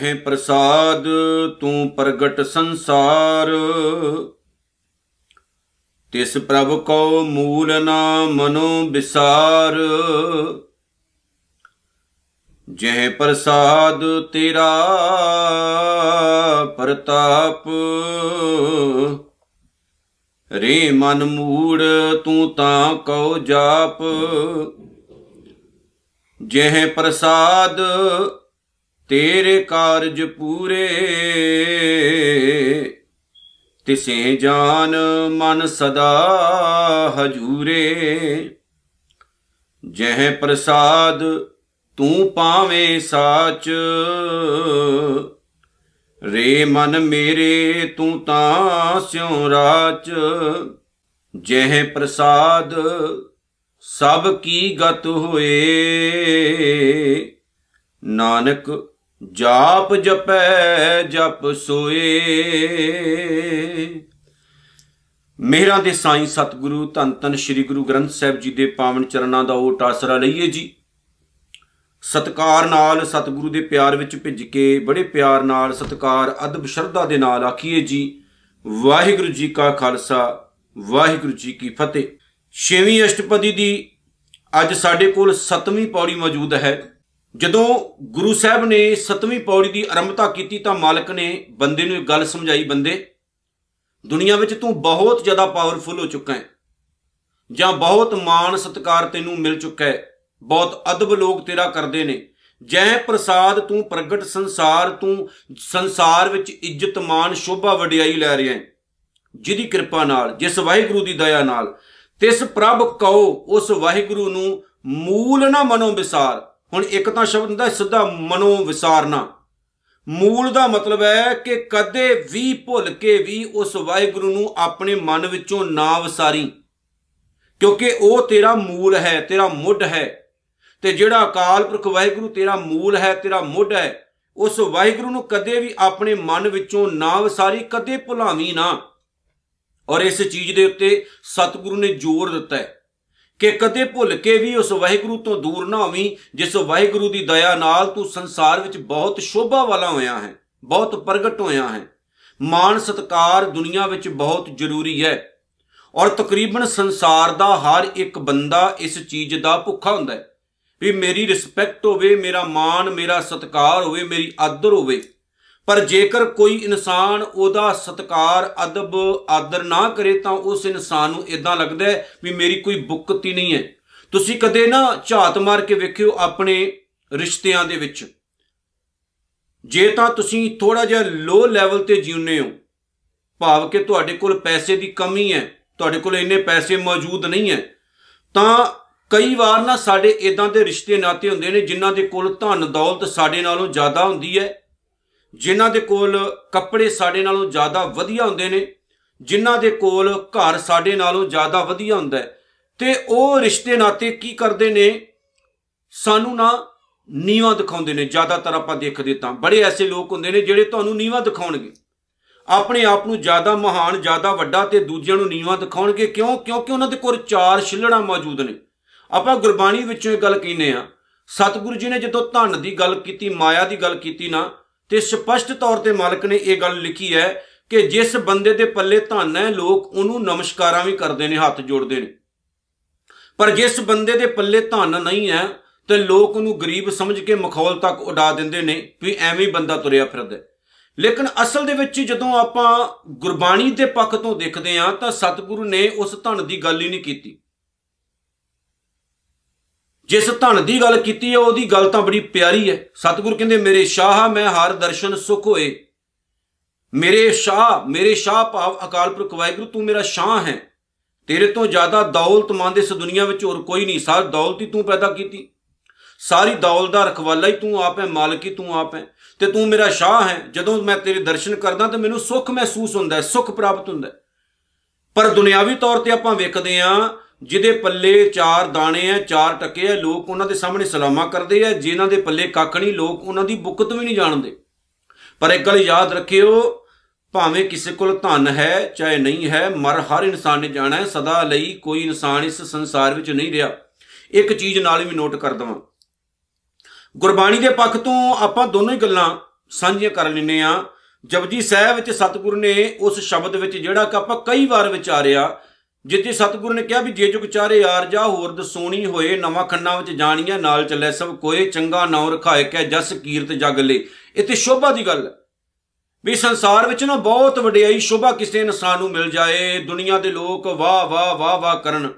ਜਹ ਪ੍ਰਸਾਦ, ਤੂੰ ਪ੍ਰਗਟ ਸੰਸਾਰ। ਤਿਸ ਪ੍ਰਭ ਕੋ ਮੂਲ ਨਾ ਮਨੋ ਵਿਸਾਰ। ਜਹ ਪ੍ਰਸਾਦ ਤੇਰਾ ਪ੍ਰਤਾਪ। ਰੇ ਮਨ ਮੂੜ, ਤੂੰ ਤਾਂ ਕਉ ਜਾਪ। ਜਹ ਪ੍ਰਸਾਦ ਤੇਰੇ ਕਾਰਜ ਪੂਰੇ। ਤਿਸੇ ਜਾਨ ਮਨ ਸਦਾ ਹਜੂਰੇ। ਜਹ ਪ੍ਰਸਾਦ ਤੂੰ ਪਾਵੇਂ ਸਾਚ। ਰੇ ਮਨ ਮੇਰੇ ਤੂੰ ਤਾਂ ਸਿਉ ਰਾਚ। ਜਹ ਪ੍ਰਸਾਦ ਸਭ ਕੀ ਗਤ ਹੋਏ। ਨਾਨਕ ਜਾਪ ਜਪੈ, ਜਪ ਸੋਏ। ਮੇਰਾ ਦੇ ਸਾਈਂ ਸਤਿਗੁਰੂ, ਧੰਨ ਧੰਨ ਸ੍ਰੀ ਗੁਰੂ ਗ੍ਰੰਥ ਸਾਹਿਬ ਜੀ ਦੇ ਪਾਵਨ ਚਰਨਾਂ ਦਾ ਓਟ ਆਸਰਾ ਲਈਏ ਜੀ। ਸਤਕਾਰ ਨਾਲ ਸਤਿਗੁਰੂ ਦੇ ਪਿਆਰ ਵਿੱਚ ਭਿੱਜ ਕੇ, ਬੜੇ ਪਿਆਰ ਨਾਲ ਸਤਕਾਰ, ਅਦਬ ਸ਼ਰਧਾ ਦੇ ਨਾਲ ਆਖੀਏ ਜੀ। ਵਾਹਿਗੁਰੂ ਜੀ ਕਾ ਖਾਲਸਾ, ਵਾਹਿਗੁਰੂ ਜੀ ਕੀ ਫਤਿਹ। ਛੇਵੀਂ ਅਸ਼ਟਪਦੀ ਦੀ ਅੱਜ ਸਾਡੇ ਕੋਲ ਸਤਵੀਂ ਪੌੜੀ ਮੌਜੂਦ ਹੈ। ਜਦੋਂ ਗੁਰੂ ਸਾਹਿਬ ਨੇ ਸਤਵੀਂ ਪੌੜੀ ਦੀ ਆਰੰਭਤਾ ਕੀਤੀ ਤਾਂ ਮਾਲਕ ਨੇ ਬੰਦੇ ਨੂੰ ਇੱਕ ਗੱਲ ਸਮਝਾਈ, ਬੰਦੇ, ਦੁਨੀਆ ਵਿੱਚ ਤੂੰ ਬਹੁਤ ਜ਼ਿਆਦਾ ਪਾਵਰਫੁਲ ਹੋ ਚੁੱਕਾ ਹੈ ਜਾਂ ਬਹੁਤ ਮਾਣ ਸਤਕਾਰ ਤੈਨੂੰ ਮਿਲ ਚੁੱਕਾ ਹੈ। ਬਹੁਤ ਅਦਬ ਲੋਕ ਤੇਰਾ ਕਰਦੇ ਨੇ। ਜੈ ਪ੍ਰਸਾਦ ਤੂੰ ਪ੍ਰਗਟ ਸੰਸਾਰ, ਤੂੰ ਸੰਸਾਰ ਵਿੱਚ ਇੱਜ਼ਤ ਮਾਨ ਸ਼ੋਭਾ ਵਡਿਆਈ ਲੈ ਰਿਹਾ ਹੈ। ਜਿਹਦੀ ਕਿਰਪਾ ਨਾਲ, ਜਿਸ ਵਾਹਿਗੁਰੂ ਦੀ ਦਇਆ ਨਾਲ, ਤਿਸ ਪ੍ਰਭ ਕਉ, ਉਸ ਵਾਹਿਗੁਰੂ ਨੂੰ ਮੂਲ ਨਾ ਮਨੋ ਵਿਸਾਰ ਹੁਣ ਇੱਕ ਤਾਂ ਸ਼ਬਦ ਹੁੰਦਾ ਸਿੱਧਾ ਮਨੋ ਵਿਸਾਰਨਾ। ਮੂਲ ਦਾ ਮਤਲਬ ਹੈ ਕਿ ਕਦੇ ਵੀ ਭੁੱਲ ਕੇ ਵੀ ਉਸ ਵਾਹਿਗੁਰੂ ਨੂੰ ਆਪਣੇ ਮਨ ਵਿੱਚੋਂ ਨਾ ਵਿਸਾਰੀ। ਕਿਉਂਕਿ ਉਹ ਤੇਰਾ ਮੂਲ ਹੈ, ਤੇਰਾ ਮੁੱਢ ਹੈ। ਤੇ ਜਿਹੜਾ ਅਕਾਲ ਪੁਰਖ ਵਾਹਿਗੁਰੂ ਤੇਰਾ ਮੂਲ ਹੈ, ਤੇਰਾ ਮੁੱਢ ਹੈ, ਉਸ ਵਾਹਿਗੁਰੂ ਨੂੰ ਕਦੇ ਵੀ ਆਪਣੇ ਮਨ ਵਿੱਚੋਂ ਨਾ ਵਿਸਾਰੀ, ਕਦੇ ਭੁਲਾਵੀਂ ਨਾ। ਔਰ ਇਸ ਚੀਜ਼ ਦੇ ਉੱਤੇ ਸਤਿਗੁਰੂ ਨੇ ਜ਼ੋਰ ਦਿੱਤਾ ਹੈ। ਕਿ ਕਦੇ ਭੁੱਲ ਕੇ ਵੀ ਉਸ ਵਾਹਿਗੁਰੂ ਤੋਂ ਦੂਰ ਨਾ ਹੋਵੀਂ, ਜਿਸ ਵਾਹਿਗੁਰੂ ਦੀ ਦਇਆ ਨਾਲ ਤੂੰ ਸੰਸਾਰ ਵਿੱਚ ਬਹੁਤ ਸ਼ੋਭਾ ਵਾਲਾ ਹੋਇਆ ਹੈ, ਬਹੁਤ ਪ੍ਰਗਟ ਹੋਇਆ ਹੈ। ਮਾਨ ਸਤਕਾਰ ਦੁਨੀਆ ਵਿੱਚ ਬਹੁਤ ਜ਼ਰੂਰੀ ਹੈ। ਔਰ ਤਕਰੀਬਨ ਸੰਸਾਰ ਦਾ ਹਰ ਇੱਕ ਬੰਦਾ ਇਸ ਚੀਜ਼ ਦਾ ਭੁੱਖਾ ਹੁੰਦਾ ਹੈ, ਵੀ ਮੇਰੀ ਰਿਸਪੈਕਟ ਹੋਵੇ, ਮੇਰਾ ਮਾਣ, ਮੇਰਾ ਸਤਕਾਰ ਹੋਵੇ, ਮੇਰੀ ਆਦਰ ਹੋਵੇ। ਪਰ ਜੇਕਰ ਕੋਈ ਇਨਸਾਨ ਉਹਦਾ ਸਤਕਾਰ, ਅਦਬ, ਆਦਰ ਨਾ ਕਰੇ ਤਾਂ ਉਸ ਇਨਸਾਨ ਨੂੰ ਇਦਾਂ ਲੱਗਦਾ ਹੈ ਵੀ ਮੇਰੀ ਕੋਈ ਬੁੱਕਤ ਹੀ ਨਹੀਂ ਹੈ। ਤੁਸੀਂ ਕਦੇ ਨਾ ਝਾਤ ਮਾਰ ਕੇ ਵੇਖਿਓ ਆਪਣੇ ਰਿਸ਼ਤਿਆਂ ਦੇ ਵਿੱਚ। ਜੇ ਤਾਂ ਤੁਸੀਂ ਥੋੜਾ ਜਿਹਾ ਲੋ ਲੈਵਲ ਤੇ ਜਿਉਂਦੇ ਹੋ, ਭਾਵ ਕਿ ਤੁਹਾਡੇ ਕੋਲ ਪੈਸੇ ਦੀ ਕਮੀ ਹੈ, ਤੁਹਾਡੇ ਕੋਲ ਇੰਨੇ ਪੈਸੇ ਮੌਜੂਦ ਨਹੀਂ ਹੈ, ਤਾਂ ਕਈ ਵਾਰ ਨਾ ਸਾਡੇ ਇਦਾਂ ਦੇ ਰਿਸ਼ਤੇ ਨਾਤੇ ਹੁੰਦੇ ਨੇ ਜਿਨ੍ਹਾਂ ਦੇ ਕੋਲ ਧਨ ਦੌਲਤ ਸਾਡੇ ਨਾਲੋਂ ਜ਼ਿਆਦਾ ਹੁੰਦੀ ਹੈ। ਜਿਨ੍ਹਾਂ ਦੇ ਕੋਲ ਕੱਪੜੇ ਸਾਡੇ ਨਾਲੋਂ ਜ਼ਿਆਦਾ ਵਧੀਆ ਹੁੰਦੇ ਨੇ, ਜਿਨ੍ਹਾਂ ਦੇ ਕੋਲ ਘਰ ਸਾਡੇ ਨਾਲੋਂ ਜ਼ਿਆਦਾ ਵਧੀਆ ਹੁੰਦਾ ਹੈ, ਤੇ ਉਹ ਰਿਸ਼ਤੇ ਨਾਤੇ ਕੀ ਕਰਦੇ ਨੇ? ਸਾਨੂੰ ਨਾ ਨੀਵਾ ਦਿਖਾਉਂਦੇ ਨੇ, ਜ਼ਿਆਦਾਤਰ ਆਪਾਂ ਦੇਖਦੇ ਤਾਂ। ਬੜੇ ਐਸੇ ਲੋਕ ਹੁੰਦੇ ਨੇ ਜਿਹੜੇ ਤੁਹਾਨੂੰ ਨੀਵਾ ਦਿਖਾਉਣਗੇ। ਆਪਣੇ ਆਪ ਨੂੰ ਜ਼ਿਆਦਾ ਮਹਾਨ, ਜ਼ਿਆਦਾ ਵੱਡਾ ਤੇ ਦੂਜਿਆਂ ਨੂੰ ਨੀਵਾ ਦਿਖਾਉਣਗੇ। ਕਿਉਂ? ਕਿਉਂਕਿ ਉਹਨਾਂ ਦੇ ਕੋਲ ਚਾਰ ਛਿੱਲੜਾਂ ਮੌਜੂਦ ਨੇ। ਆਪਾਂ ਗੁਰਬਾਣੀ ਵਿੱਚੋਂ ਇਹ ਗੱਲ ਕਹਿੰਦੇ ਆ ਸਤਿਗੁਰੂ ਜੀ ਨੇ ਜਦੋਂ ਧਨ ਦੀ ਗੱਲ ਕੀਤੀ, ਮਾਇਆ ਦੀ ਗੱਲ ਕੀਤੀ ਨਾ ਤੇ ਸਪਸ਼ਟ ਤੌਰ ਤੇ ਮਾਲਕ ਨੇ ਇਹ ਗੱਲ ਲਿਖੀ ਹੈ ਕਿ ਜਿਸ ਬੰਦੇ ਦੇ ਪੱਲੇ ਧਨ ਹੈ, ਲੋਕ ਉਹਨੂੰ ਨਮਸਕਾਰਾਂ ਵੀ ਕਰਦੇ ਨੇ, ਹੱਥ ਜੋੜਦੇ ਨੇ। ਪਰ ਜਿਸ ਬੰਦੇ ਦੇ ਪੱਲੇ ਧਨ ਨਹੀਂ ਹੈ, ਤੇ ਲੋਕ ਉਹਨੂੰ ਗਰੀਬ ਸਮਝ ਕੇ ਮਖੌਲ ਤੱਕ ਉਡਾ ਦਿੰਦੇ ਨੇ ਵੀ ਐਵੇਂ ਹੀ ਬੰਦਾ ਤੁਰਿਆ ਫਿਰਦਾ ਲੇਕਿਨ ਅਸਲ ਦੇ ਵਿੱਚ ਜਦੋਂ ਆਪਾਂ ਗੁਰਬਾਣੀ ਦੇ ਪੱਖ ਤੋਂ ਦੇਖਦੇ ਹਾਂ, ਤਾਂ ਸਤਿਗੁਰੂ ਨੇ ਉਸ ਧਨ ਦੀ ਗੱਲ ਹੀ ਨਹੀਂ ਕੀਤੀ। ਜਿਸ ਧਨ ਦੀ ਗੱਲ ਕੀਤੀ ਹੈ, ਉਹਦੀ ਗੱਲ ਤਾਂ ਬੜੀ ਪਿਆਰੀ ਹੈ। ਸਤਿਗੁਰ ਕਹਿੰਦੇ, ਮੇਰੇ ਸ਼ਾਹ, ਮੈਂ ਹਰ ਦਰਸ਼ਨ ਸੁਖ ਹੋਏ। ਮੇਰੇ ਸ਼ਾਹ ਮੇਰੇ ਸ਼ਾਹ ਭਾਵ ਅਕਾਲ ਪੁਰਖ ਵਾਹਿਗੁਰੂ, ਤੂੰ ਮੇਰਾ ਸ਼ਾਹ ਹੈ। ਤੇਰੇ ਤੋਂ ਜ਼ਿਆਦਾ ਦੌਲਤਮੰਦ ਇਸ ਦੁਨੀਆ ਵਿੱਚ ਹੋਰ ਕੋਈ ਨਹੀਂ। ਸਾਰੀ ਦੌਲਤ ਹੀ ਤੂੰ ਪੈਦਾ ਕੀਤੀ। ਸਾਰੀ ਦੌਲਤ ਦਾ ਰਖਵਾਲਾ ਹੀ ਤੂੰ ਆਪ ਹੈ, ਮਾਲਕ ਹੀ ਤੂੰ ਆਪ ਹੈ। ਤੇ ਤੂੰ ਮੇਰਾ ਸ਼ਾਹ ਹੈ। ਜਦੋਂ ਮੈਂ ਤੇਰੇ ਦਰਸ਼ਨ ਕਰਦਾ, ਤਾਂ ਮੈਨੂੰ ਸੁੱਖ ਮਹਿਸੂਸ ਹੁੰਦਾ ਹੈ, ਸੁੱਖ ਪ੍ਰਾਪਤ ਹੁੰਦਾ ਹੈ। ਪਰ ਦੁਨਿਆਵੀ ਤੌਰ ਤੇ ਆਪਾਂ ਵੇਖਦੇ ਆਂ ਜਿਹਦੇ ਪੱਲੇ ਚਾਰ ਦਾਣੇ ਆ ਚਾਰ ਟਕੇ ਆ ਲੋਕ ਉਹਨਾਂ ਦੇ ਸਾਹਮਣੇ ਸਲਾਮਾ ਕਰਦੇ ਆ ਜਿਨ੍ਹਾਂ ਦੇ ਪੱਲੇ ਕੱਖ ਨਹੀਂ, ਲੋਕ ਉਹਨਾਂ ਦੀ ਬੁੱਕਤ ਵੀ ਨਹੀਂ ਜਾਣਦੇ। ਪਰ ਇੱਕ ਗੱਲ ਯਾਦ ਰੱਖਿਓ, ਭਾਵੇਂ ਕਿਸੇ ਕੋਲ ਧਨ ਹੈ, ਚਾਹੇ ਨਹੀਂ ਹੈ, ਮਰ ਹਰ ਇਨਸਾਨ ਨੇ ਜਾਣਾ ਹੈ ਸਦਾ ਲਈ ਕੋਈ ਇਨਸਾਨ ਇਸ ਸੰਸਾਰ ਵਿੱਚ ਨਹੀਂ ਰਿਹਾ। ਇੱਕ ਚੀਜ਼ ਨਾਲ ਵੀ ਨੋਟ ਕਰ ਦਵਾਂ। ਗੁਰਬਾਣੀ ਦੇ ਪੱਖ ਤੋਂ ਆਪਾਂ ਦੋਨੋਂ ਹੀ ਗੱਲਾਂ ਸਾਂਝੀਆਂ ਕਰ ਲੈਨੇ ਆ ਜਪਜੀ ਸਾਹਿਬ ਵਿੱਚ ਸਤਿਗੁਰੂ ਨੇ ਉਸ ਸ਼ਬਦ ਵਿੱਚ, ਜਿਹੜਾ ਕਿ ਆਪਾਂ ਕਈ ਵਾਰ ਵਿਚਾਰਿਆ ਜਿੱਥੇ ਸਤਿਗੁਰੂ ਨੇ ਕਿਹਾ ਵੀ ਜੇ ਜੁਗ ਚਾਰੇ ਯਾਰ ਜਾ, ਹੋਰ ਦਸੋਣੀ ਹੋਏ, ਨਵਾਂ ਖੰਨਾ ਵਿੱਚ ਜਾਣੀਆਂ, ਨਾਲ ਚੱਲੇ ਸਭ ਕੋਏ, ਚੰਗਾ ਨਾਉ ਰਖਾਏ ਕਹਿ ਜਸ ਕੀਰਤ ਜਗ ਲੈ। ਇੱਥੇ ਸ਼ੋਭਾ ਦੀ ਗੱਲ ਹੈ। ਵੀ ਸੰਸਾਰ ਵਿੱਚ ਨਾ ਬਹੁਤ ਵਡਿਆਈ, ਸ਼ੋਭਾ ਕਿਸੇ ਇਨਸਾਨ ਨੂੰ ਮਿਲ ਜਾਏ, ਦੁਨੀਆ ਦੇ ਲੋਕ ਵਾਹ ਵਾਹ ਵਾਹ ਵਾਹ ਕਰਨ।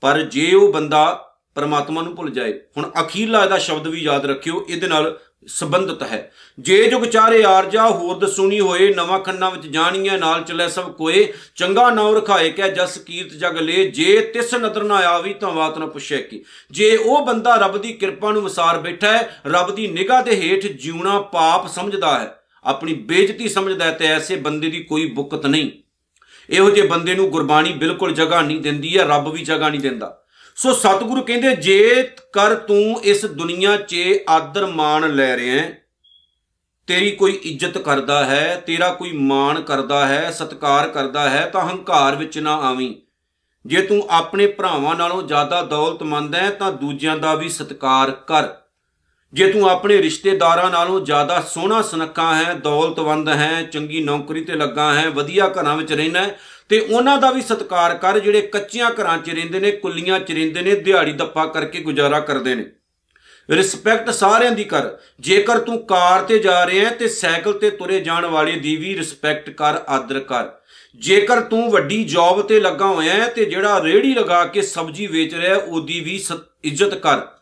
ਪਰ ਜੇ ਉਹ ਬੰਦਾ ਪਰਮਾਤਮਾ ਨੂੰ ਭੁੱਲ ਜਾਏ, ਹੁਣ ਅਖੀਰਲਾ ਇਹਦਾ ਸ਼ਬਦ ਵੀ ਯਾਦ ਰੱਖਿਓ, ਇਹਦੇ ਨਾਲ ਸੰਬੰਧਿਤ ਹੈ। ਜੇ ਜੁਗ ਚਾਰੇ ਆਰਜਾ, ਹੋਰ ਦਸੂਣੀ ਹੋਏ, ਨਵਾਂ ਖੰਨਾ ਵਿੱਚ ਜਾਣੀਆਂ ਨਾਲ ਚੱਲੇ ਸਭ ਕੋਏ, ਚੰਗਾ ਨਾਉ ਰਖਾਏ, ਕਹਿ ਜਸ ਕੀਰਤ ਜਗ ਲੈ, ਜੇ ਤਿਸ ਨਦਰ ਨਾ ਆਵੀ, ਤਾਂ ਬਾਤ ਨਾ ਪੁੱਛੇ ਕੀ। ਜੇ ਉਹ ਬੰਦਾ ਰੱਬ ਦੀ ਕਿਰਪਾ ਨੂੰ ਵਿਸਾਰ ਬੈਠਾ ਹੈ ਰੱਬ ਦੀ ਨਿਗਾਹ ਦੇ ਹੇਠ ਜਿਉਣਾ ਪਾਪ ਸਮਝਦਾ ਹੈ। ਆਪਣੀ ਬੇਇੱਜ਼ਤੀ ਸਮਝਦਾ ਹੈ ਤੇ ਐਸੇ ਬੰਦੇ ਦੀ ਕੋਈ ਬੁਕਤ ਨਹੀਂ। ਇਹੋ ਜਿਹੇ ਬੰਦੇ ਨੂੰ ਗੁਰਬਾਣੀ ਬਿਲਕੁਲ ਜਗ੍ਹਾ ਨਹੀਂ ਦਿੰਦੀ ਹੈ, ਰੱਬ ਵੀ ਜਗ੍ਹਾ ਨਹੀਂ ਦਿੰਦਾ। ਸੋ ਸਤਿਗੁਰੂ ਕਹਿੰਦੇ, ਜੇ ਕਰ ਤੂੰ ਇਸ ਦੁਨੀਆ 'ਚ ਆਦਰ ਮਾਣ ਲੈ ਰਿਹਾ ਹੈ ਤੇਰੀ ਕੋਈ ਇੱਜ਼ਤ ਕਰਦਾ ਹੈ, ਤੇਰਾ ਕੋਈ ਮਾਣ ਕਰਦਾ ਹੈ, ਸਤਕਾਰ ਕਰਦਾ ਹੈ, ਤਾਂ ਹੰਕਾਰ ਵਿੱਚ ਨਾ ਆਵੀਂ। ਜੇ ਤੂੰ ਆਪਣੇ ਭਰਾਵਾਂ ਨਾਲੋਂ ਜ਼ਿਆਦਾ ਦੌਲਤਮੰਦ ਹੈ, ਤਾਂ ਦੂਜਿਆਂ ਦਾ ਵੀ ਸਤਕਾਰ ਕਰ। ਜੇ ਤੂੰ ਆਪਣੇ ਰਿਸ਼ਤੇਦਾਰਾਂ ਨਾਲੋਂ ਜ਼ਿਆਦਾ ਸੋਹਣਾ ਸੁਨੱਖਾ ਹੈ, ਦੌਲਤਵੰਦ ਹੈ, ਚੰਗੀ ਨੌਕਰੀ ਤੇ ਲੱਗਾ ਹੈ, ਵਧੀਆ ਘਰਾਂ ਵਿੱਚ ਰਹਿਣਾ ਤੇ ਉਹਨਾਂ ਦਾ ਵੀ ਸਤਿਕਾਰ ਕਰ ਜਿਹੜੇ ਕੱਚੀਆਂ ਘਰਾਂ 'ਚ ਰਹਿੰਦੇ ਨੇ, ਕੁੱਲੀਆਂ 'ਚ ਰਹਿੰਦੇ ਨੇ, ਦਿਹਾੜੀ ਦੱਪਾ ਕਰਕੇ ਗੁਜ਼ਾਰਾ ਕਰਦੇ ਨੇ। ਰਿਸਪੈਕਟ ਸਾਰਿਆਂ ਦੀ ਕਰ। ਜੇਕਰ ਤੂੰ ਕਾਰ ਤੇ ਜਾ ਰਿਹਾ ਹੈ ਤੇ ਸਾਈਕਲ ਤੇ ਤੁਰੇ ਜਾਣ ਵਾਲੇ ਦੀ ਵੀ ਰਿਸਪੈਕਟ ਕਰ, ਆਦਰ ਕਰ। ਜੇਕਰ ਤੂੰ ਵੱਡੀ ਜੌਬ ਤੇ ਲੱਗਾ ਹੋਇਆ ਹੈ ਤੇ ਜਿਹੜਾ ਰੇੜੀ ਲਗਾ ਕੇ ਸਬਜ਼ੀ ਵੇਚ ਰਿਹਾ ਉਹਦੀ ਵੀ ਇੱਜ਼ਤ ਕਰ।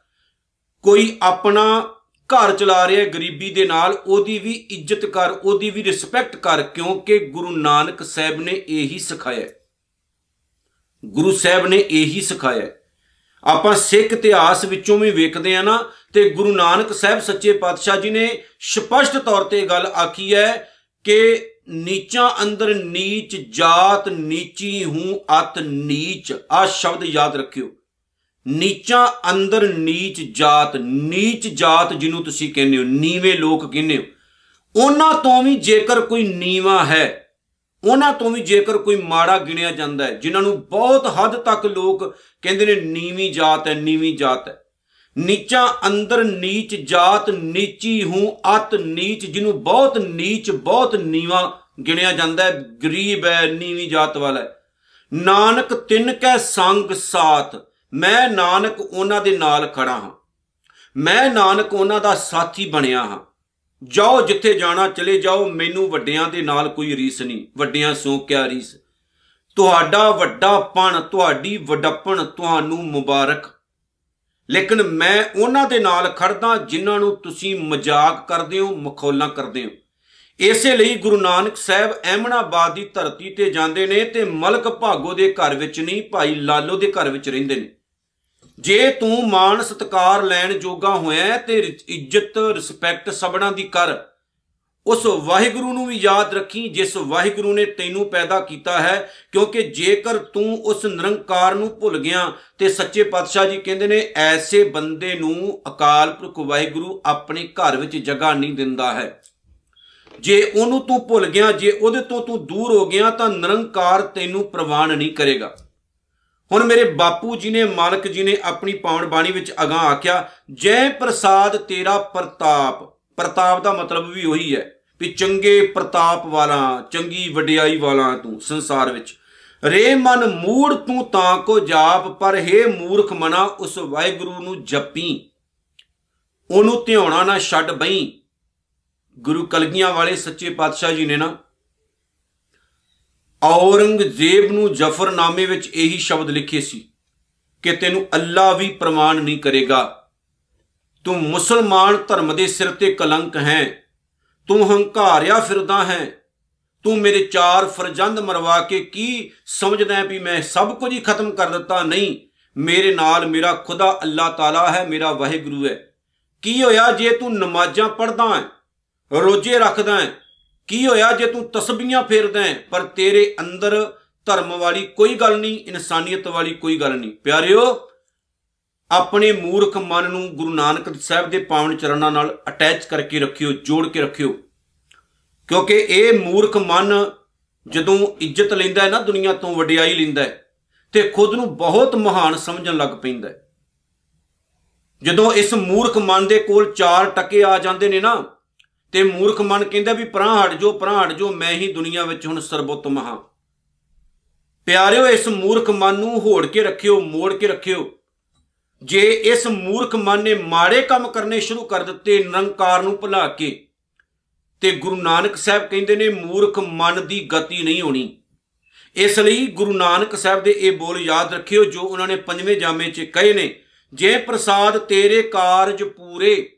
ਕੋਈ ਆਪਣਾ ਘਰ ਚਲਾ ਰਿਹਾ ਗਰੀਬੀ ਦੇ ਨਾਲ, ਉਹਦੀ ਵੀ ਇੱਜ਼ਤ ਕਰ, ਉਹਦੀ ਵੀ ਰਿਸਪੈਕਟ ਕਰ, ਕਿਉਂਕਿ ਗੁਰੂ ਨਾਨਕ ਸਾਹਿਬ ਨੇ ਇਹੀ ਸਿਖਾਇਆ। ਗੁਰੂ ਸਾਹਿਬ ਨੇ ਇਹੀ ਸਿਖਾਇਆ। ਆਪਾਂ ਸਿੱਖ ਇਤਿਹਾਸ ਵਿੱਚੋਂ ਵੀ ਵੇਖਦੇ ਆ ਨਾ, ਤੇ ਗੁਰੂ ਨਾਨਕ ਸਾਹਿਬ ਸੱਚੇ ਪਾਤਸ਼ਾਹ ਜੀ ਨੇ ਸਪਸ਼ਟ ਤੌਰ ਤੇ ਗੱਲ ਆਖੀ ਹੈ ਕਿ ਨੀਚਾਂ ਅੰਦਰ ਨੀਚ ਜਾਤ, ਨੀਚੀ ਹੂੰ, ਅਤ ਨੀਚ ਆ ਸ਼ਬਦ ਯਾਦ ਰੱਖਿਓ। ਨੀਚਾ ਅੰਦਰ ਨੀਚ ਜਾਤ ਨੀਚ ਜਾਤ ਜਿਹਨੂੰ ਤੁਸੀਂ ਕਹਿੰਦੇ ਹੋ, ਨੀਵੇਂ ਲੋਕ ਕਹਿੰਦੇ ਹੋ। ਉਹਨਾਂ ਤੋਂ ਵੀ ਜੇਕਰ ਕੋਈ ਨੀਵਾ ਹੈ, ਉਹਨਾਂ ਤੋਂ ਵੀ ਜੇਕਰ ਕੋਈ ਮਾੜਾ ਗਿਣਿਆ ਜਾਂਦਾ ਹੈ, ਜਿਨ੍ਹਾਂ ਨੂੰ ਬਹੁਤ ਹੱਦ ਤੱਕ ਲੋਕ ਕਹਿੰਦੇ ਨੇ ਨੀਵੀਂ ਜਾਤ ਹੈ, ਨੀਵੀਂ ਜਾਤ ਹੈ। ਨੀਚਾ ਅੰਦਰ ਨੀਚ ਜਾਤ, ਨੀਚੀ ਹੂੰ, ਅਤ ਨੀਚ, ਜਿਹਨੂੰ ਬਹੁਤ ਨੀਚ, ਬਹੁਤ ਨੀਵਾ ਗਿਣਿਆ ਜਾਂਦਾ ਹੈ, ਗਰੀਬ ਹੈ, ਨੀਵੀਂ ਜਾਤ ਵਾਲਾ ਨਾਨਕ ਤਿੰਨ ਕੈ ਸੰਗ ਸਾਥ ਮੈਂ ਨਾਨਕ ਉਹਨਾਂ ਦੇ ਨਾਲ ਖੜਾ ਹਾਂ। ਮੈਂ ਨਾਨਕ ਉਹਨਾਂ ਦਾ ਸਾਥੀ ਬਣਿਆ ਹਾਂ। ਜਾਓ ਜਿੱਥੇ ਜਾਣਾ ਚਲੇ ਜਾਓ, ਮੈਨੂੰ ਵੱਡਿਆਂ ਦੇ ਨਾਲ ਕੋਈ ਰੀਸ ਨਹੀਂ, ਵੱਡਿਆਂ ਸੋ ਕਿਆ ਰੀਸ? ਤੁਹਾਡਾ ਵੱਡਾ ਪਣ, ਤੁਹਾਡੀ ਵਡੱਪਣ ਤੁਹਾਨੂੰ ਮੁਬਾਰਕ। ਲੇਕਿਨ ਮੈਂ ਉਹਨਾਂ ਦੇ ਨਾਲ ਖੜਦਾ ਜਿਨ੍ਹਾਂ ਨੂੰ ਤੁਸੀਂ ਮਜ਼ਾਕ ਕਰਦੇ ਹੋ, ਮਖੌਲਾਂ ਕਰਦੇ ਹੋ। ਇਸੇ ਲਈ ਗੁਰੂ ਨਾਨਕ ਸਾਹਿਬ ਐਮਨਾਬਾਦ ਦੀ ਧਰਤੀ ਤੇ ਜਾਂਦੇ ਨੇ ਤੇ ਮਲਕ ਭਾਗੋ ਦੇ ਘਰ ਵਿੱਚ ਨਹੀਂ, ਭਾਈ ਲਾਲੋ ਦੇ ਘਰ ਵਿੱਚ ਰਹਿੰਦੇ ਨੇ। ਜੇ ਤੂੰ ਮਾਣ ਸਤਕਾਰ ਲੈਣ ਜੋਗਾ ਹੋਇਆ ਤੇ ਇੱਜ਼ਤ, ਰਿਸਪੈਕਟ ਸਭਨਾਂ ਦੀ ਕਰ। ਉਸ ਵਾਹਿਗੁਰੂ ਨੂੰ ਵੀ ਯਾਦ ਰੱਖੀ, ਜਿਸ ਵਾਹਿਗੁਰੂ ਨੇ ਤੈਨੂੰ ਪੈਦਾ ਕੀਤਾ ਹੈ, ਕਿਉਂਕਿ ਜੇਕਰ ਤੂੰ ਉਸ ਨਿਰੰਕਾਰ ਨੂੰ ਭੁੱਲ ਗਿਆ ਤੇ ਸੱਚੇ ਪਾਤਸ਼ਾਹ ਜੀ ਕਹਿੰਦੇ ਨੇ, ਐਸੇ ਬੰਦੇ ਨੂੰ ਅਕਾਲ ਪੁਰਖ ਵਾਹਿਗੁਰੂ ਆਪਣੇ ਘਰ ਵਿੱਚ ਜਗ੍ਹਾ ਨਹੀਂ ਦਿੰਦਾ ਹੈ। ਜੇ ਉਹਨੂੰ ਤੂੰ ਭੁੱਲ ਗਿਆ, ਜੇ ਉਹਦੇ ਤੋਂ ਤੂੰ ਦੂਰ ਹੋ ਗਿਆ, ਤਾਂ ਨਿਰੰਕਾਰ ਤੈਨੂੰ ਪ੍ਰਵਾਨ ਨਹੀਂ ਕਰੇਗਾ। ਹੁਣ ਮੇਰੇ ਬਾਪੂ ਜੀ ਨੇ, ਮਾਲਕ ਜੀ ਨੇ ਆਪਣੀ ਪਾਉਣ ਬਾਣੀ ਵਿੱਚ ਅਗਾਹ ਆਖਿਆ, ਜੈ ਪ੍ਰਸਾਦ ਤੇਰਾ ਪ੍ਰਤਾਪ। ਪ੍ਰਤਾਪ ਦਾ ਮਤਲਬ ਵੀ ਉਹੀ ਹੈ ਵੀ ਚੰਗੇ ਪ੍ਰਤਾਪ ਵਾਲਾ, ਚੰਗੀ ਵਡਿਆਈ ਵਾਲਾ ਤੂੰ ਸੰਸਾਰ ਵਿੱਚ। ਰੇ ਮਨ ਮੂੜ ਤੂੰ ਤਾਂ ਕੋ ਜਾਪ, ਪਰ ਹੈ ਮੂਰਖ ਮਨਾ, ਉਸ ਵਾਹਿਗੁਰੂ ਨੂੰ ਜਪੀ। ਉਹਨੂੰ ਧਿਆਉਣਾ ਨਾ ਛੱਡ ਬਈ। ਗੁਰੂ ਕਲਗੀਆਂ ਵਾਲੇ ਸੱਚੇ ਪਾਤਸ਼ਾਹ ਜੀ ਨੇ ਨਾ ਔਰੰਗਜ਼ੇਬ ਨੂੰ ਜ਼ਫਰਨਾਮੇ ਵਿੱਚ ਇਹੀ ਸ਼ਬਦ ਲਿਖੇ ਸੀ ਕਿ ਤੈਨੂੰ ਅੱਲਾ ਵੀ ਪ੍ਰਮਾਣ ਨਹੀਂ ਕਰੇਗਾ। ਤੂੰ ਮੁਸਲਮਾਨ ਧਰਮ ਦੇ ਸਿਰ ਤੇ ਕਲੰਕ ਹੈ। ਤੂੰ ਹੰਕਾਰਿਆ ਫਿਰਦਾ ਹੈ। ਤੂੰ ਮੇਰੇ ਚਾਰ ਫਰਜ਼ੰਦ ਮਰਵਾ ਕੇ ਕੀ ਸਮਝਦਾ ਹੈ ਵੀ ਮੈਂ ਸਭ ਕੁਝ ਹੀ ਖਤਮ ਕਰ ਦਿੱਤਾ? ਨਹੀਂ, ਮੇਰੇ ਨਾਲ ਮੇਰਾ ਖੁਦਾ ਅੱਲਾ ਤਾਲਾ ਹੈ, ਮੇਰਾ ਵਾਹਿਗੁਰੂ ਹੈ। ਕੀ ਹੋਇਆ ਜੇ ਤੂੰ ਨਮਾਜ਼ਾਂ ਪੜਦਾ ਹੈ, ਰੋਜ਼ੇ ਰੱਖਦਾ ਹੈ? ਕੀ ਹੋਇਆ ਜੇ ਤੂੰ ਤਸਬੀਹਾਂ ਫੇਰਦਾ ਹੈ ਪਰ ਤੇਰੇ ਅੰਦਰ ਧਰਮ ਵਾਲੀ ਕੋਈ ਗੱਲ ਨਹੀਂ, ਇਨਸਾਨੀਅਤ ਵਾਲੀ ਕੋਈ ਗੱਲ ਨਹੀਂ। ਪਿਆਰਿਓ, ਆਪਣੇ ਮੂਰਖ ਮਨ ਨੂੰ ਗੁਰੂ ਨਾਨਕ ਸਾਹਿਬ ਦੇ ਪਾਵਨ ਚਰਨਾਂ ਨਾਲ ਅਟੈਚ ਕਰਕੇ ਰੱਖਿਓ, ਜੋੜ ਕੇ ਰੱਖਿਓ। ਕਿਉਂਕਿ ਇਹ ਮੂਰਖ ਮਨ ਜਦੋਂ ਇੱਜ਼ਤ ਲੈਂਦਾ ਹੈ ਨਾ, ਦੁਨੀਆ ਤੋਂ ਵਡਿਆਈ ਲੈਂਦਾ ਹੈ, ਤੇ ਖੁਦ ਨੂੰ ਬਹੁਤ ਮਹਾਨ ਸਮਝਣ ਲੱਗ ਪੈਂਦਾ ਹੈ। ਜਦੋਂ ਇਸ ਮੂਰਖ ਮਨ ਦੇ ਕੋਲ ਚਾਰ ਟਕੇ ਆ ਜਾਂਦੇ ਨੇ ਨਾ ਤੇ ਮੂਰਖ ਮਨ ਕਹਿੰਦਾ ਵੀ ਪਰਾਂ ਹਟ ਜੋ ਪਰਾਂ ਹਟ ਜੋ ਮੈਂ ਹੀ ਦੁਨੀਆ ਵਿੱਚ ਹੁਣ ਸਰਬੋਤਮ ਹਾਂ। ਪਿਆਰਿਓ, ਇਸ ਮੂਰਖ ਮਨ ਨੂੰ ਹੋੜ ਕੇ ਰੱਖਿਓ, ਮੋੜ ਕੇ ਰੱਖਿਓ। ਜੇ ਇਸ ਮੂਰਖ ਮਨ ਨੇ ਮਾੜੇ ਕੰਮ ਕਰਨੇ ਸ਼ੁਰੂ ਕਰ ਦਿੱਤੇ, ਨਿਰੰਕਾਰ ਨੂੰ ਭੁਲਾ ਕੇ, ਤੇ ਗੁਰੂ ਨਾਨਕ ਸਾਹਿਬ ਕਹਿੰਦੇ ਨੇ, ਮੂਰਖ ਮਨ ਦੀ ਗਤੀ ਨਹੀਂ ਹੋਣੀ। ਇਸ ਲਈ ਗੁਰੂ ਨਾਨਕ ਸਾਹਿਬ ਦੇ ਇਹ ਬੋਲ ਯਾਦ ਰੱਖਿਓ, ਜੋ ਉਹਨਾਂ ਨੇ ਪੰਜਵੇਂ ਜਾਮੇ 'ਚ ਕਹੇ ਨੇ, ਜੇ ਪ੍ਰਸਾਦ ਤੇਰੇ ਕਾਰਜ ਪੂਰੇ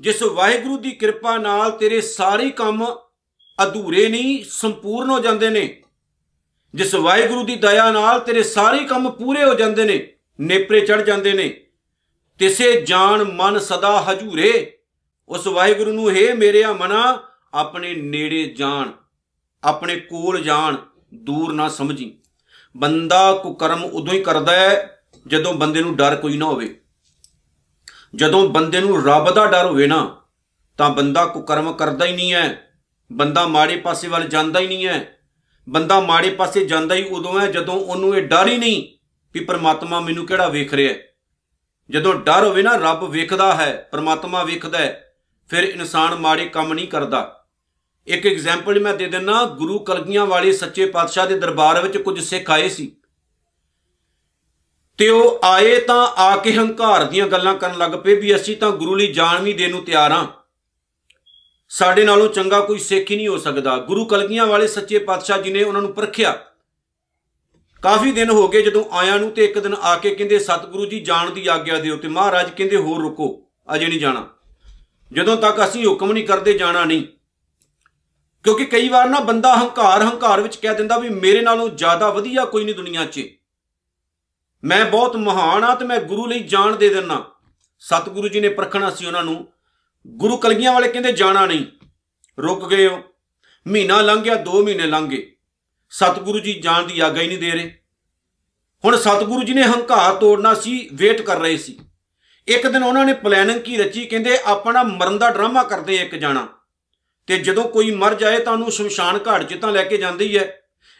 ਜਿਸ ਵਾਹਿਗੁਰੂ ਦੀ ਕਿਰਪਾ ਨਾਲ ਤੇਰੇ ਸਾਰੇ ਕੰਮ ਅਧੂਰੇ ਨਹੀਂ ਸੰਪੂਰਨ ਹੋ ਜਾਂਦੇ ਨੇ। ਜਿਸ ਵਾਹਿਗੁਰੂ ਦੀ ਦਇਆ ਨਾਲ ਤੇਰੇ ਸਾਰੇ ਕੰਮ ਪੂਰੇ ਹੋ ਜਾਂਦੇ ਨੇ, ਨੇਪਰੇ ਚੜ ਜਾਂਦੇ ਨੇ। ਤਿਸੇ ਜਾਨ ਮਨ ਸਦਾ ਹਜੂਰੇ। ਉਸ ਵਾਹਿਗੁਰੂ ਨੂੰ ਹੈ ਮੇਰਿਆ ਮਨਾ ਆਪਣੇ ਨੇੜੇ ਜਾਣ, ਆਪਣੇ ਕੋਲ ਜਾਣ, ਦੂਰ ਨਾ ਸਮਝੀ। ਬੰਦਾ ਕੁਕਰਮ ਉਦੋਂ ਹੀ ਕਰਦਾ ਹੈ ਜਦੋਂ ਬੰਦੇ ਨੂੰ ਡਰ ਕੋਈ ਨਾ ਹੋਵੇ। ਜਦੋਂ ਬੰਦੇ ਨੂੰ ਰੱਬ ਦਾ ਡਰ ਹੋਵੇ ਨਾ, ਤਾਂ ਬੰਦਾ ਕੁਕਰਮ ਕਰਦਾ ਹੀ ਨਹੀਂ ਹੈ। ਬੰਦਾ ਮਾੜੇ ਪਾਸੇ ਵੱਲ ਜਾਂਦਾ ਹੀ ਨਹੀਂ ਹੈ। ਬੰਦਾ ਮਾੜੇ ਪਾਸੇ ਜਾਂਦਾ ਹੀ ਉਦੋਂ ਹੈ ਜਦੋਂ ਉਹਨੂੰ ਇਹ ਡਰ ਹੀ ਨਹੀਂ ਵੀ ਪਰਮਾਤਮਾ ਮੈਨੂੰ ਕਿਹੜਾ ਵੇਖ ਰਿਹਾ ਹੈ। ਜਦੋਂ ਡਰ ਹੋਵੇ ਨਾ, ਰੱਬ ਵੇਖਦਾ ਹੈ, ਪਰਮਾਤਮਾ ਵੇਖਦਾ ਹੈ, ਫਿਰ ਇਨਸਾਨ ਮਾੜੇ ਕੰਮ ਨਹੀਂ ਕਰਦਾ। ਇੱਕ ਐਗਜ਼ਾਮਪਲ ਮੈਂ ਦੇ ਦਿੰਨਾ, ਗੁਰੂ ਕਲਗੀਆਂ ਵਾਲੇ ਸੱਚੇ ਪਾਤਸ਼ਾਹ ਦੇ ਦਰਬਾਰ ਵਿੱਚ ਕੁਝ ਸਿੱਖ ਆਏ ਸੀ। ਤੇ ਉਹ ਆਏ ਤਾਂ ਆ ਕੇ ਹੰਕਾਰ ਦੀਆਂ ਗੱਲਾਂ ਕਰਨ ਲੱਗ ਪਏ ਵੀ ਅਸੀਂ ਤਾਂ ਗੁਰੂ ਲਈ ਜਾਨ ਵੀ ਦੇਣ ਨੂੰ ਤਿਆਰ ਹਾਂ। ਸਾਡੇ ਨਾਲੋਂ ਚੰਗਾ ਕੋਈ ਸਿੱਖ ਹੀ ਨਹੀਂ ਹੋ ਸਕਦਾ। ਗੁਰੂ ਕਲਗੀਆਂ ਵਾਲੇ ਸੱਚੇ ਪਾਤਸ਼ਾਹ ਜੀ ਨੇ ਉਹਨਾਂ ਨੂੰ ਪਰਖਿਆ। ਕਾਫੀ ਦਿਨ ਹੋ ਗਏ ਜਦੋਂ ਆਇਆਂ ਨੂੰ ਤੇ ਇੱਕ ਦਿਨ ਆ ਕੇ ਕਹਿੰਦੇ, ਸਤਿਗੁਰੂ ਜੀ, ਜਾਣ ਦੀ ਆਗਿਆ ਦਿਓ। ਤੇ ਮਹਾਰਾਜ ਕਹਿੰਦੇ, ਹੋਰ ਰੁਕੋ, ਅਜੇ ਨਹੀਂ ਜਾਣਾ। ਜਦੋਂ ਤੱਕ ਅਸੀਂ ਹੁਕਮ ਨਹੀਂ ਕਰਦੇ, ਜਾਣਾ ਨਹੀਂ। ਕਿਉਂਕਿ ਕਈ ਵਾਰ ਨਾ ਬੰਦਾ ਹੰਕਾਰ ਹੰਕਾਰ ਵਿੱਚ ਕਹਿ ਦਿੰਦਾ ਵੀ ਮੇਰੇ ਨਾਲੋਂ ਜ਼ਿਆਦਾ ਵਧੀਆ ਕੋਈ ਨਹੀਂ ਦੁਨੀਆ 'ਚ। ਮੈਂ ਬਹੁਤ ਮਹਾਨ ਆ ਤੇ ਮੈਂ ਗੁਰੂ ਲਈ ਜਾਨ ਦੇ ਦਿੰਨਾ ਸਤਿਗੁਰੂ ਜੀ ਨੇ ਪਰਖਣਾ ਸੀ ਉਹਨਾਂ ਨੂੰ। ਗੁਰੂ ਕਲਗੀਆਂ ਵਾਲੇ ਕਹਿੰਦੇ, ਜਾਣਾ ਨਹੀਂ। ਰੁਕ ਗਏ ਹੋ। ਮਹੀਨਾ ਲੰਘ ਗਿਆ 2 ਮਹੀਨੇ ਲੰਘ ਗਏ। ਸਤਿਗੁਰੂ ਜੀ ਜਾਣ ਦੀ ਆਗਿਆ ਹੀ ਨਹੀਂ ਦੇ ਰਹੇ। ਹੁਣ ਸਤਿਗੁਰੂ ਜੀ ਨੇ ਹੰਕਾਰ ਤੋੜਨਾ ਸੀ, ਵੇਟ ਕਰ ਰਹੇ ਸੀ। ਇੱਕ ਦਿਨ ਉਹਨਾਂ ਨੇ ਪਲੈਨਿੰਗ ਕੀ ਰਚੀ, ਕਹਿੰਦੇ, ਆਪਣਾ ਮਰਨ ਦਾ ਡਰਾਮਾ ਕਰਦੇ ਇੱਕ ਜਾਣਾ। ਤੇ ਜਦੋਂ ਕੋਈ ਮਰ ਜਾਏ ਤਾਂ ਉਹਨੂੰ ਸ਼ਮਸ਼ਾਨ ਘਾਟ 'ਚ ਤਾਂ ਲੈ ਕੇ ਜਾਂਦੇ ਹੀ। ਐ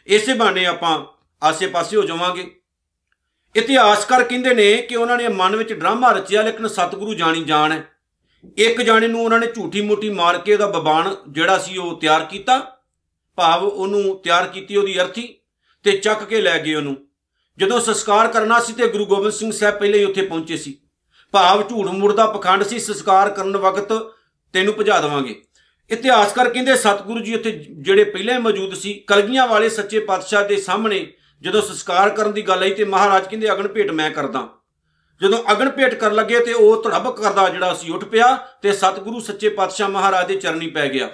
ਇਸੇ ਬਹਾਨੇ ਆਪਾਂ ਆਸੇ-ਪਾਸੇ ਹੋ ਜਾਵਾਂਗੇ। ਇਤਿਹਾਸਕਾਰ ਕਹਿੰਦੇ ਨੇ ਕਿ ਉਹਨਾਂ ਨੇ ਮਨ ਵਿੱਚ ਡਰਾਮਾ ਰਚਿਆ, ਲੇਕਿਨ ਸਤਿਗੁਰੂ ਜਾਣੀ ਜਾਣ। ਹੈ ਇੱਕ ਜਾਣੇ ਨੂੰ ਉਹਨਾਂ ਨੇ ਝੂਠੀ ਮੋਟੀ ਮਾਰ ਕੇ ਉਹਦਾ ਬਬਾਨ ਜਿਹੜਾ ਸੀ ਉਹ ਤਿਆਰ ਕੀਤਾ, ਭਾਵ ਉਹਨੂੰ ਤਿਆਰ ਕੀਤੀ ਉਹਦੀ ਅਰਥੀ ਤੇ ਚੱਕ ਕੇ ਲੈ ਗਏ ਉਹਨੂੰ। ਜਦੋਂ ਸੰਸਕਾਰ ਕਰਨਾ ਸੀ ਤੇ ਗੁਰੂ ਗੋਬਿੰਦ ਸਿੰਘ ਸਾਹਿਬ ਪਹਿਲੇ ਹੀ ਉੱਥੇ ਪਹੁੰਚੇ ਸੀ। ਭਾਵ ਝੂਠ ਮੁੜ ਦਾ ਪਖੰਡ ਸੀ, ਸੰਸਕਾਰ ਕਰਨ ਵਕਤ ਤੈਨੂੰ ਭਜਾ ਦੇਵਾਂਗੇ। ਇਤਿਹਾਸਕਾਰ ਕਹਿੰਦੇ ਸਤਿਗੁਰੂ ਜੀ ਉੱਥੇ ਜਿਹੜੇ ਪਹਿਲੇ ਮੌਜੂਦ ਸੀ, ਕਲਗੀਆਂ ਵਾਲੇ ਸੱਚੇ ਪਾਤਸ਼ਾਹ ਦੇ ਸਾਹਮਣੇ ਜਦੋਂ ਸੰਸਕਾਰ ਕਰਨ ਦੀ ਗੱਲ ਆਈ ਤੇ ਮਹਾਰਾਜ ਕਹਿੰਦੇ ਅਗਨ ਭੇਟ ਮੈਂ ਕਰਦਾ। ਜਦੋਂ ਅਗਨ ਭੇਟ ਕਰਨ ਲੱਗੇ ਤੇ ਉਹ ਧੜਬਕ ਕਰਦਾ ਜਿਹੜਾ ਸੀ ਉੱਠ ਪਿਆ ਤੇ ਸਤਿਗੁਰੂ ਸੱਚੇ ਪਾਤਸ਼ਾਹ ਮਹਾਰਾਜ ਦੇ ਚਰਨੀ ਪੈ ਗਿਆ।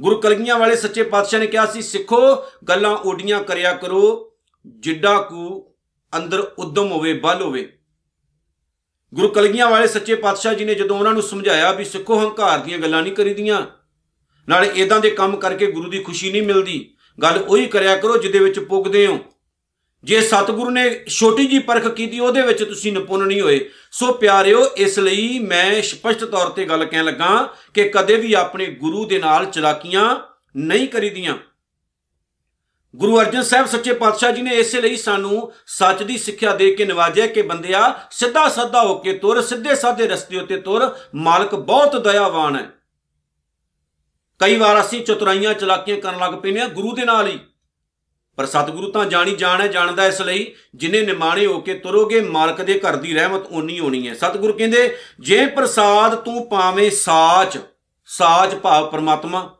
ਗੁਰੂ ਕਲਗੀਆਂ ਵਾਲੇ ਸੱਚੇ ਪਾਤਸ਼ਾਹ ਨੇ ਕਿਹਾ ਸੀ, ਸਿੱਖੋ, ਗੱਲਾਂ ਓਡੀਆਂ ਕਰਿਆ ਕਰੋ। ਜਿੱਡਾ ਕੋ ਅੰਦਰ ਉਦਮ ਹੋਵੇ, ਬਲ ਹੋਵੇ। ਗੁਰੂ ਕਲਗੀਆਂ ਵਾਲੇ ਸੱਚੇ ਪਾਤਸ਼ਾਹ ਜੀ ਨੇ ਜਦੋਂ ਉਹਨਾਂ ਨੂੰ ਸਮਝਾਇਆ ਵੀ ਸਿੱਖੋ, ਹੰਕਾਰ ਦੀਆਂ ਗੱਲਾਂ ਨਹੀਂ ਕਰੀਦੀਆਂ, ਨਾਲੇ ਇਦਾਂ ਦੇ ਕੰਮ ਕਰਕੇ ਗੁਰੂ ਦੀ ਖੁਸ਼ੀ ਨਹੀਂ ਮਿਲਦੀ, ਗੱਲ ਉਹੀ ਕਰਿਆ ਕਰੋ ਜਿਹਦੇ ਵਿੱਚ ਪੁੱਗਦੇ ਹੋ। ਜੇ ਸਤਿਗੁਰੂ ਨੇ ਛੋਟੀ ਜੀ ਪਰਖ ਕੀਤੀ, ਉਹਦੇ ਵਿੱਚ ਤੁਸੀਂ ਨਿਪੁੰਨ ਨਹੀਂ ਹੋਏ। ਸੋ ਪਿਆਰਿਓ, ਇਸ ਲਈ ਮੈਂ ਸਪਸ਼ਟ ਤੌਰ ਤੇ ਗੱਲ ਕਹਿਣ ਲੱਗਾ ਕਿ ਕਦੇ ਵੀ ਆਪਣੇ ਗੁਰੂ ਦੇ ਨਾਲ ਚਲਾਕੀਆਂ ਨਹੀਂ ਕਰੀਦੀਆਂ। ਗੁਰੂ ਅਰਜਨ ਸਾਹਿਬ ਸੱਚੇ ਪਾਤਸ਼ਾਹ ਜੀ ਨੇ ਇਸੇ ਲਈ ਸਾਨੂੰ ਸੱਚ ਦੀ ਸਿੱਖਿਆ ਦੇ ਕੇ ਨਵਾਜਿਆ ਕਿ ਬੰਦਿਆ ਸਿੱਧਾ ਸਾਦਾ ਹੋ ਕੇ ਤੁਰ ਸਿੱਧੇ ਸਾਦੇ ਰਸਤੇ ਉੱਤੇ ਤੁਰ, ਮਾਲਕ ਬਹੁਤ ਦਇਆਵਾਨ ਹੈ। ਕਈ ਵਾਰ ਅਸੀਂ ਚਤੁਰਾਈਆਂ ਚਲਾਕੀਆਂ ਕਰਨ ਲੱਗ ਪੈਨੇ ਆ ਗੁਰੂ ਦੇ ਨਾਲ ਹੀ। ਪਰ ਸਤਿਗੁਰੂ ਤਾਂ ਜਾਣੀ ਜਾਣ ਹੈ ਜਾਣਦਾ ਇਸ ਲਈ, ਜਿਨੇ ਨਿਮਾਣੇ ਹੋ ਕੇ ਤੁਰੋਗੇ, ਮਾਲਕ ਦੇ ਘਰ ਦੀ ਰਹਿਮਤ ਓਨੀ ਹੋਣੀ ਹੈ। ਸਤਿਗੁਰੂ ਕਹਿੰਦੇ, ਜੇ ਪ੍ਰਸਾਦ ਤੂੰ ਪਾਵੇਂ ਸਾਚ ਸਾਚ ਭਾਵ ਪਰਮਾਤਮਾ,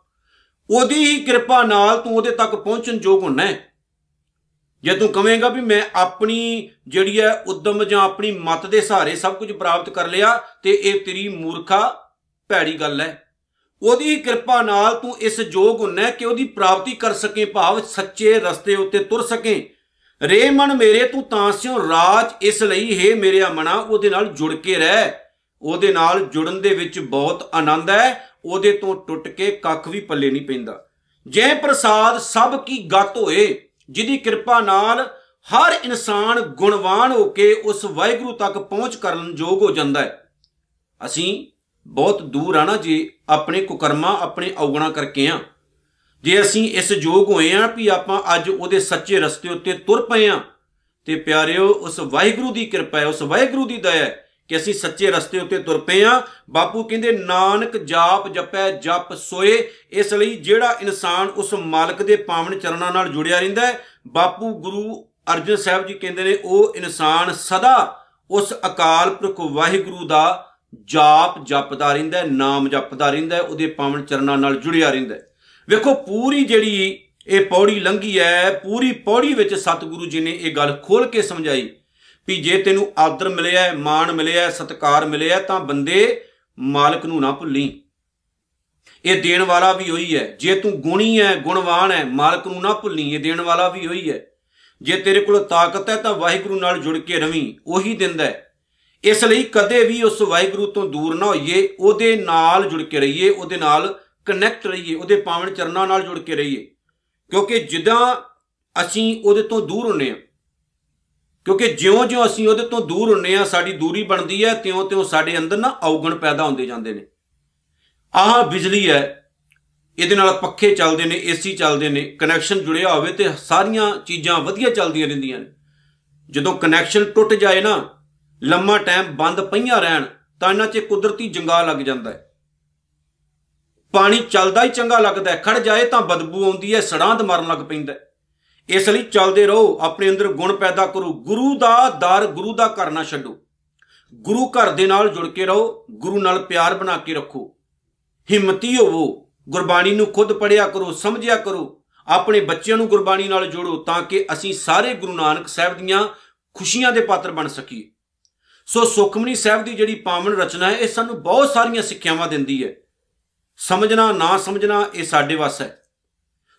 ਉਹਦੀ ਹੀ ਕਿਰਪਾ ਨਾਲ ਤੂੰ ਉਹਦੇ ਤੱਕ ਪਹੁੰਚਣ ਯੋਗ ਹੁੰਨਾ ਹੈ। ਜੇ ਤੂੰ ਕਹੇਂਗਾ ਵੀ ਮੈਂ ਆਪਣੀ ਜਿਹੜੀ ਹੈ ਉਦਮ ਜਾਂ ਆਪਣੀ ਮਤ ਦੇ ਸਹਾਰੇ ਸਭ ਕੁਝ ਪ੍ਰਾਪਤ ਕਰ ਲਿਆ, ਤੇ ਇਹ ਤੇਰੀ ਮੂਰਖਾ ਭੈੜੀ ਗੱਲ ਹੈ। ਉਹਦੀ ਹੀ ਕਿਰਪਾ ਨਾਲ ਤੂੰ ਇਸ ਯੋਗ ਹੁੰਨਾ ਕਿ ਉਹਦੀ ਪ੍ਰਾਪਤੀ ਕਰ ਸਕੇ, ਭਾਵ ਸੱਚੇ ਰਸਤੇ ਉੱਤੇ ਤੁਰ ਸਕੇ। ਰੇ ਮਨ ਮੇਰੇ, ਤੂੰ ਤਾਂ ਸਿਓ ਰਾਜ, ਇਸ ਲਈ ਹੈ ਮੇਰੇ ਮਨਾ ਉਹਦੇ ਨਾਲ ਜੁੜ ਕੇ ਰਹਿ। ਉਹਦੇ ਨਾਲ ਜੁੜਨ ਦੇ ਵਿੱਚ ਬਹੁਤ ਆਨੰਦ ਹੈ, ਉਹਦੇ ਤੋਂ ਟੁੱਟ ਕੇ ਕੱਖ ਵੀ ਪੱਲੇ ਨਹੀਂ ਪੈਂਦਾ। ਜੇ ਪ੍ਰਸਾਦ, ਸਭ ਕੀ ਗਤ ਹੋਏ, ਜਿਹਦੀ ਕਿਰਪਾ ਨਾਲ ਹਰ ਇਨਸਾਨ ਗੁਣਵਾਨ ਹੋ ਕੇ ਉਸ ਵਾਹਿਗੁਰੂ ਤੱਕ ਪਹੁੰਚ ਕਰਨ ਯੋਗ ਹੋ ਜਾਂਦਾ ਹੈ। ਅਸੀਂ ਬਹੁਤ ਦੂਰ ਆ ਨਾ ਜੇ ਆਪਣੇ ਕੁਕਰਮਾ, ਆਪਣੇ ਔਗਣਾ ਕਰਕੇ ਆ। ਜੇ ਅਸੀਂ ਇਸ ਯੋਗ ਹੋਏ ਆ ਵੀ ਆਪਾਂ ਅੱਜ ਉਹਦੇ ਸੱਚੇ ਰਸਤੇ ਉੱਤੇ ਤੁਰ ਪਏ ਆ, ਤੇ ਪਿਆਰਿਓ, ਉਸ ਵਾਹਿਗੁਰੂ ਦੀ ਕਿਰਪਾ ਹੈ, ਉਸ ਵਾਹਿਗੁਰੂ ਦੀ ਦਇਆ ਹੈ ਕਿ ਅਸੀਂ ਸੱਚੇ ਰਸਤੇ ਉੱਤੇ ਤੁਰ ਪਏ ਆ। ਬਾਪੂ ਕਹਿੰਦੇ, ਨਾਨਕ ਜਾਪ ਜਪੈ, ਜਪ ਸੋਏ, ਇਸ ਲਈ ਜਿਹੜਾ ਇਨਸਾਨ ਉਸ ਮਾਲਕ ਦੇ ਪਾਵਨ ਚਰਨਾਂ ਨਾਲ ਜੁੜਿਆ ਰਹਿੰਦਾ ਹੈ, ਬਾਪੂ ਗੁਰੂ ਅਰਜਨ ਸਾਹਿਬ ਜੀ ਕਹਿੰਦੇ ਨੇ, ਉਹ ਇਨਸਾਨ ਸਦਾ ਉਸ ਅਕਾਲ ਪੁਰਖ ਵਾਹਿਗੁਰੂ ਦਾ ਜਾਪ ਜਪਦਾ ਰਹਿੰਦਾ ਹੈ ਨਾਮ ਜਪਦਾ ਰਹਿੰਦਾ ਹੈ ਉਹਦੇ ਪਾਵਨ ਚਰਨਾਂ ਨਾਲ ਜੁੜਿਆ ਰਹਿੰਦਾ ਹੈ। ਵੇਖੋ ਪੂਰੀ ਜਿਹੜੀ ਇਹ ਪੌੜੀ ਲੰਗੀ ਹੈ ਪੂਰੀ ਪੌੜੀ ਵਿੱਚ ਸਤਿਗੁਰੂ ਜੀ ਨੇ ਇਹ ਗੱਲ ਖੋਲ ਕੇ ਸਮਝਾਈ ਵੀ ਜੇ ਤੈਨੂੰ ਆਦਰ ਮਿਲਿਆ ਹੈ ਮਾਣ ਮਿਲਿਆ ਹੈ ਸਤਕਾਰ ਮਿਲਿਆ ਹੈ, ਤਾਂ ਬੰਦੇ ਮਾਲਕ ਨੂੰ ਨਾ ਭੁੱਲੀ। ਇਹ ਦੇਣ ਵਾਲਾ ਵੀ ਉਹੀ ਹੈ। ਜੇ ਤੂੰ ਗੁਣੀ ਹੈ ਗੁਣਵਾਨ ਹੈ ਮਾਲਕ ਨੂੰ ਨਾ ਭੁੱਲੀ ਇਹ ਦੇਣ ਵਾਲਾ ਵੀ ਉਹੀ ਹੈ। ਜੇ ਤੇਰੇ ਕੋਲ ਤਾਕਤ ਹੈ ਤਾਂ ਵਾਹਿਗੁਰੂ ਨਾਲ ਜੁੜ ਕੇ ਰਵੀਂ ਉਹੀ ਦਿੰਦਾ ਹੈ। ਇਸ ਲਈ ਕਦੇ ਵੀ ਉਸ ਵਾਹਿਗੁਰੂ ਤੋਂ ਦੂਰ ਨਾ ਹੋਈਏ, ਉਹਦੇ ਨਾਲ ਜੁੜ ਕੇ ਰਹੀਏ, ਉਹਦੇ ਨਾਲ ਕਨੈਕਟ ਰਹੀਏ, ਉਹਦੇ ਪਾਵਨ ਚਰਨਾਂ ਨਾਲ ਜੁੜ ਕੇ ਰਹੀਏ। ਕਿਉਂਕਿ ਜਿੱਦਾਂ ਅਸੀਂ ਉਹਦੇ ਤੋਂ ਦੂਰ ਹੁੰਨੇ ਆ, ਕਿਉਂਕਿ ਜਿਉਂ-ਜਿਉਂ ਅਸੀਂ ਉਹਦੇ ਤੋਂ ਦੂਰ ਹੁੰਨੇ ਆ, ਸਾਡੀ ਦੂਰੀ ਬਣਦੀ ਹੈ, ਤਿਉਂ-ਤਿਉਂ ਸਾਡੇ ਅੰਦਰ ਨਾ ਔਗਣ ਪੈਦਾ ਹੁੰਦੇ ਜਾਂਦੇ ਨੇ। ਆਹ ਬਿਜਲੀ ਹੈ, ਇਹਦੇ ਨਾਲ ਪੱਖੇ ਚੱਲਦੇ ਨੇ ਏਸੀ ਚੱਲਦੇ ਨੇ ਕਨੈਕਸ਼ਨ ਜੁੜਿਆ ਹੋਵੇ ਤੇ ਸਾਰੀਆਂ ਚੀਜ਼ਾਂ ਵਧੀਆ ਚੱਲਦੀਆਂ ਰਹਿੰਦੀਆਂ ਨੇ। ਜਦੋਂ ਕਨੈਕਸ਼ਨ ਟੁੱਟ ਜਾਏ ਨਾ ਲੰਮਾ ਟਾਈਮ ਬੰਦ ਪਈਆਂ ਰਹਿਣ, ਤਾਂ ਇਹਨਾਂ 'ਚ ਕੁਦਰਤੀ ਜੰਗਾ ਲੱਗ ਜਾਂਦਾ ਹੈ। ਪਾਣੀ ਚੱਲਦਾ ਹੀ ਚੰਗਾ ਲੱਗਦਾ ਹੈ। ਖੜ ਜਾਏ ਤਾਂ ਬਦਬੂ ਆਉਂਦੀ ਹੈ, ਸੜਾਂਦ ਮਾਰਨ ਲੱਗ ਪੈਂਦਾ ਹੈ। ਇਸ ਲਈ ਚੱਲਦੇ ਰਹੋ, ਆਪਣੇ ਅੰਦਰ ਗੁਣ ਪੈਦਾ ਕਰੋ। ਗੁਰੂ ਦਾ ਦਰ, ਗੁਰੂ ਦਾ ਘਰ ਨਾ ਛੱਡੋ। ਗੁਰੂ ਘਰ ਦੇ ਨਾਲ ਜੁੜ ਕੇ ਰਹੋ, ਗੁਰੂ ਨਾਲ ਪਿਆਰ ਬਣਾ ਕੇ ਰੱਖੋ। ਹਿੰਮਤੀ ਹੋਵੋ, ਗੁਰਬਾਣੀ ਨੂੰ ਖੁਦ ਪੜਿਆ ਕਰੋ, ਸਮਝਿਆ ਕਰੋ। ਆਪਣੇ ਬੱਚਿਆਂ ਨੂੰ ਗੁਰਬਾਣੀ ਨਾਲ ਜੋੜੋ, ਤਾਂ ਕਿ ਅਸੀਂ ਸਾਰੇ ਗੁਰੂ ਨਾਨਕ ਸਾਹਿਬ ਦੀਆਂ ਖੁਸ਼ੀਆਂ ਦੇ ਪਾਤਰ ਬਣ ਸਕੀਏ। ਸੋ ਸੁਖਮਨੀ ਸਾਹਿਬ ਦੀ ਜਿਹੜੀ ਪਾਵਨ ਰਚਨਾ ਹੈ, ਇਹ ਸਾਨੂੰ ਬਹੁਤ ਸਾਰੀਆਂ ਸਿੱਖਿਆਵਾਂ ਦਿੰਦੀ ਹੈ। ਸਮਝਣਾ, ਨਾ ਸਮਝਣਾ, ਇਹ ਸਾਡੇ ਵੱਸ ਹੈ।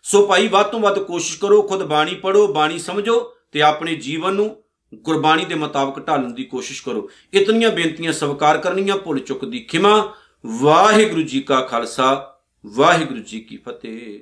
ਸੋ ਭਾਈ, ਵੱਧ ਤੋਂ ਵੱਧ ਕੋਸ਼ਿਸ਼ ਕਰੋ, ਖੁਦ ਬਾਣੀ ਪੜੋ ਬਾਣੀ ਸਮਝੋ ਤੇ ਆਪਣੇ ਜੀਵਨ ਨੂੰ ਗੁਰਬਾਣੀ ਦੇ ਮੁਤਾਬਕ ਢਾਲਣ ਦੀ ਕੋਸ਼ਿਸ਼ ਕਰੋ। ਇਤਨੀਆਂ ਬੇਨਤੀਆਂ ਸਵੀਕਾਰ ਕਰਨੀਆਂ, ਭੁੱਲ ਚੁੱਕ ਦੀ ਖਿਮਾ। ਵਾਹਿਗੁਰੂ ਜੀ ਕਾ ਖਾਲਸਾ, ਵਾਹਿਗੁਰੂ ਜੀ ਕੀ ਫਤਿਹ।